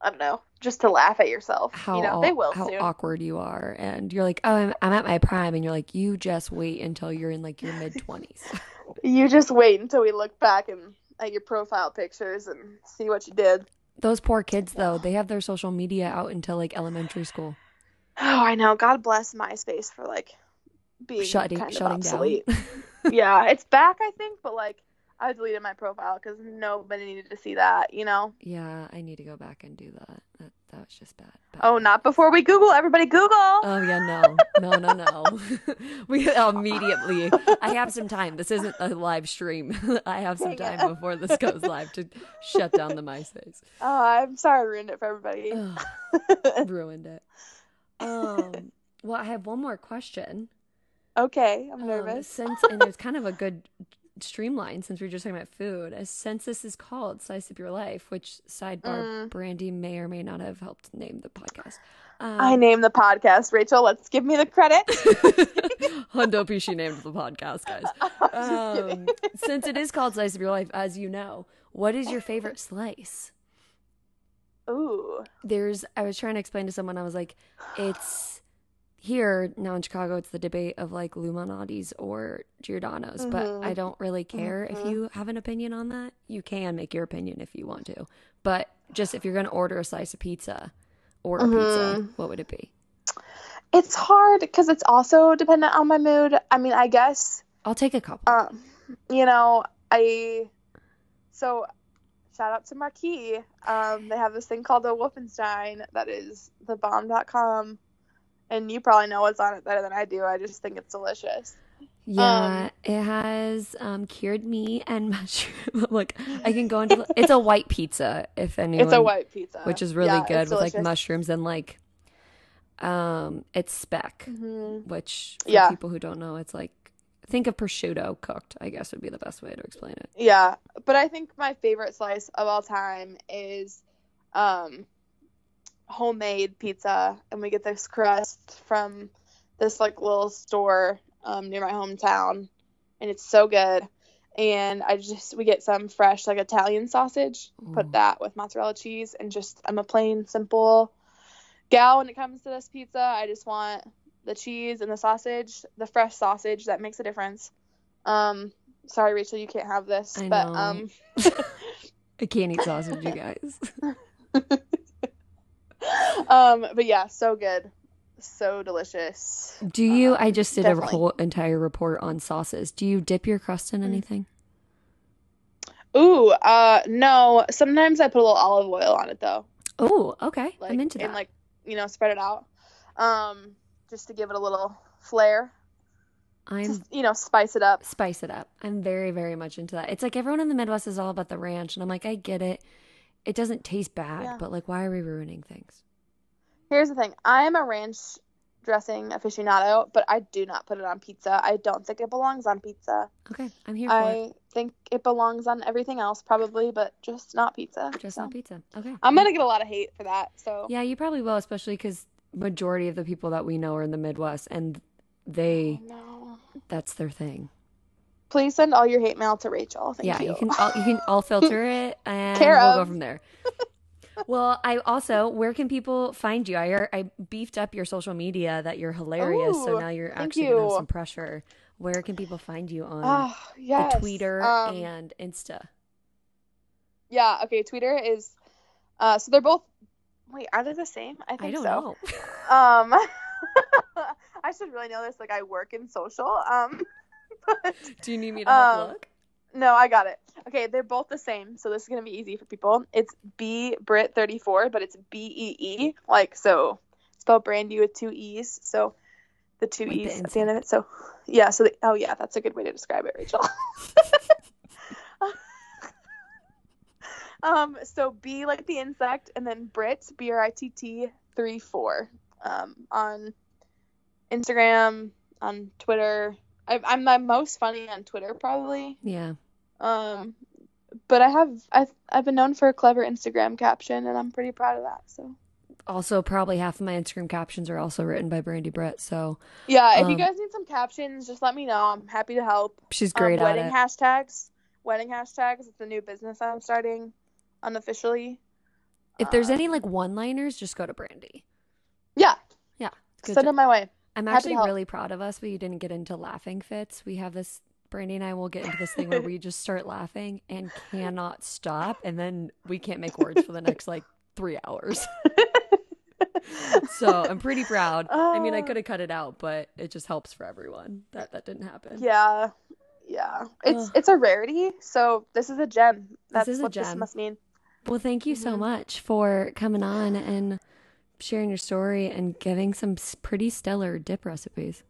I don't know, just to laugh at yourself.
How
you know, they will
how
soon.
awkward you are, and you're like, oh, I'm, I'm at my prime, and you're like, you just wait until you're in like your mid twenties.
You just wait until we look back and at your profile pictures and see what you did.
Those poor kids, though, they have their social media out until like elementary school.
Oh, I know. God bless MySpace for like being
shutting
kind of
shutting
obsolete.
down.
yeah, it's back, I think, but like I deleted my profile because nobody needed to see that. You know.
yeah, I need to go back and do that. That that was just bad. bad.
Oh, not before we Google. Everybody Google.
Oh yeah, no, no, no, no. we immediately. I have some time. This isn't a live stream. I have some
Dang it.
time before this goes live to shut down the MySpace.
Oh, I'm sorry I ruined it for everybody.
Ugh, ruined it. Um. Well, I have one more question.
okay, I'm
Um,
nervous.
since and there's kind of a good streamline since we are just talking about food. As since this is called "Slice Up Your Life," which sidebar
Mm.
Brandy may or may not have helped name the podcast. Um,
I named the podcast. Rachel, let's give me the credit.
Hundo Pishi named the podcast, guys. Um, since it is called Slice of Your Life, as you know, what is your favorite slice?
Ooh.
There's, I was trying to explain to someone, I was like, it's here now in Chicago, it's the debate of like Lou Malnati's or Giordano's,
Mhm.
but I don't really care if
Mhm.
you have an opinion on that. You can make your opinion if you want to, but just if you're going to order a slice of pizza or a pizza, what would it be?
It's hard because it's also dependent on my mood. I mean, I guess
I'll take a couple.
um, you know, I so shout out to Marquee. Um, they have this thing called a Wolfenstein that is thebomb.com. And you probably know what's on it better than I do. I just think it's delicious.
Yeah, it has um, cured meat and mushroom. like I can go into. It's a white pizza, if anyone.
It's a white pizza,
which is really
Yeah,
good with like mushrooms and like, um, it's speck,
Mhm.
which for
Yeah.
people who don't know, it's like think of prosciutto cooked. I guess would be the best way to explain it.
Yeah, but I think my favorite slice of all time is um, homemade pizza, and we get this crust from this like little store um, near my hometown, and it's so good. And I just we get some fresh like Italian sausage,
Ooh.
put that with mozzarella cheese, and just I'm a plain simple gal when it comes to this pizza. I just want the cheese and the sausage, the fresh sausage that makes a difference. Um, sorry, Rachel, you can't have this,
I
but
know.
um,
I can't eat sausage, you guys.
um, but yeah, so good, so delicious.
Do you?
Um,
I just did
definitely.
a whole entire report on sauces. Do you dip your crust in
Mm.
anything?
Ooh, uh, no. Sometimes I put a little olive oil on it though,
Oh, okay.
like
I'm into that.
and like you know spread it out, um, just to give it a little flair.
I'm
Just you know spice it up.
spice it up. I'm very, very much into that. It's like everyone in the Midwest is all about the ranch, and I'm like, I get it. It doesn't taste bad,
Yeah.
but like, why are we ruining things?
Here's the thing: I am a ranch dressing aficionado, but I do not put it on pizza. I don't think it belongs on pizza.
Okay, I'm here for
I think it belongs on everything else, probably, but just not pizza.
Just
so.
not pizza. Okay.
I'm gonna get a lot of hate for that. So
Yeah, you probably will, especially because majority of the people that we know are in the Midwest, and they oh,
no.
that's their thing.
Please send all your hate mail to Rachel. Thank
yeah,
you.
you can I'll, you can I'll filter it and
Care
we'll go from there. well, I also where can people find you? I I beefed up your social media that you're hilarious, so now you're actually gonna have some pressure. Where can people find you on
Oh, yes.
the Twitter
Um,
and Insta?
yeah. Okay. Twitter is. Uh, so they're both. Wait, are they the same? I think
I don't
so.
know.
Um, I should really know this. Like, I work in social. Um,
Do you need me to
Um,
look?
no, I got it. Okay, they're both the same, so this is gonna be easy for people. It's B Brit thirty four, but it's B E E, like so, spelled Brandy with two E's. So the two
the
E's at the end of it. So yeah. So the, oh yeah, that's a good way to describe it, Rachel. um. So B like the insect, and then Brit B R I T T three four. Um. On Instagram, on Twitter. I, I'm the most funny on Twitter probably.
Yeah.
Um, but I have I've I've been known for a clever Instagram caption, and I'm pretty proud of that. So
Also, probably half of my Instagram captions are also written by Brandy Britt, so
yeah, if you
Um,
guys need some captions, just let me know. I'm happy to help.
she's
Um,
great at
wedding hashtags, wedding hashtags. It's a new business I'm starting unofficially.
if there's
Um,
any like one-liners, just go to Brandy.
yeah,
Yeah,
send
job.
them my way.
I'm actually really proud of us. We didn't get into laughing fits. We have this. Brandy and I will get into this thing where we just start laughing and cannot stop, and then we can't make words for the next like three hours. so I'm pretty proud. I mean, I
Uh,
could have cut it out, but it just helps for everyone that that didn't happen.
Yeah, yeah. It's
Ugh.
it's a rarity, so this is a gem. That's
is a
what this
gem.
must mean.
Well, thank you so
Mhm.
much for coming on and sharing your story and giving some pretty stellar dip recipes.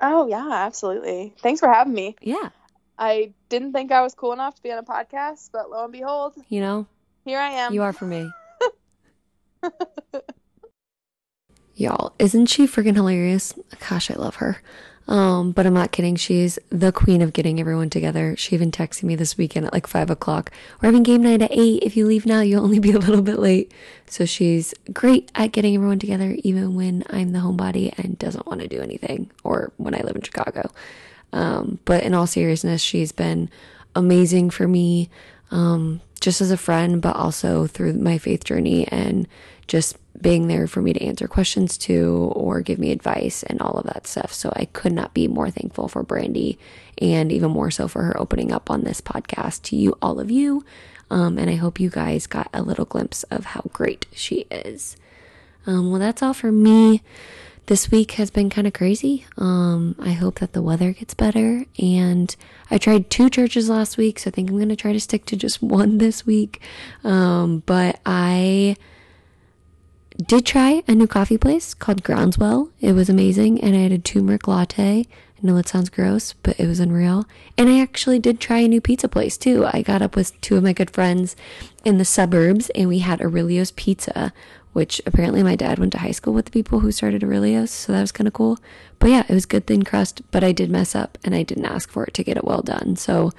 Oh yeah, absolutely. Thanks for having me.
Yeah,
I didn't think I was cool enough to be on a podcast, but lo and behold,
you know,
here I am.
you are for me. Y'all, isn't she freaking hilarious? Gosh, I love her. Um, but I'm not kidding. She's the queen of getting everyone together. She even texted me this weekend at like five o'clock. We're having game night at eight. If you leave now, you'll only be a little bit late. So she's great at getting everyone together, even when I'm the homebody and doesn't want to do anything, or when I live in Chicago. Um, but in all seriousness, she's been amazing for me, um, just as a friend, but also through my faith journey and just being there for me to answer questions to or give me advice and all of that stuff. So I could not be more thankful for Brandy and even more so for her opening up on this podcast to you, all of you. Um, and I hope you guys got a little glimpse of how great she is. Um, well, that's all for me. This week has been kind of crazy. Um, I hope that the weather gets better. And I tried two churches last week, so I think I'm going to try to stick to just one this week. Um, but I did try a new coffee place called Groundswell. It was amazing, and I had a turmeric latte. I know it sounds gross, but it was unreal. And I actually did try a new pizza place too. I got up with two of my good friends in the suburbs, and we had Aurelio's Pizza, which apparently my dad went to high school with the people who started Aurelio's, so that was kind of cool. But yeah, it was good thin crust, but I did mess up and I didn't ask for it to get it well done. So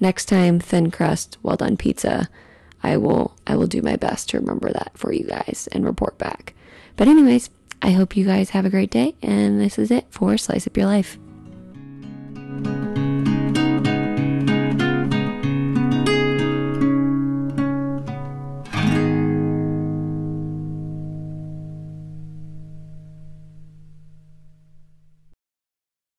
next time thin crust, well done pizza, I will I will do my best to remember that for you guys and report back. But anyways, I hope you guys have a great day and this is it for Slice Up Your Life.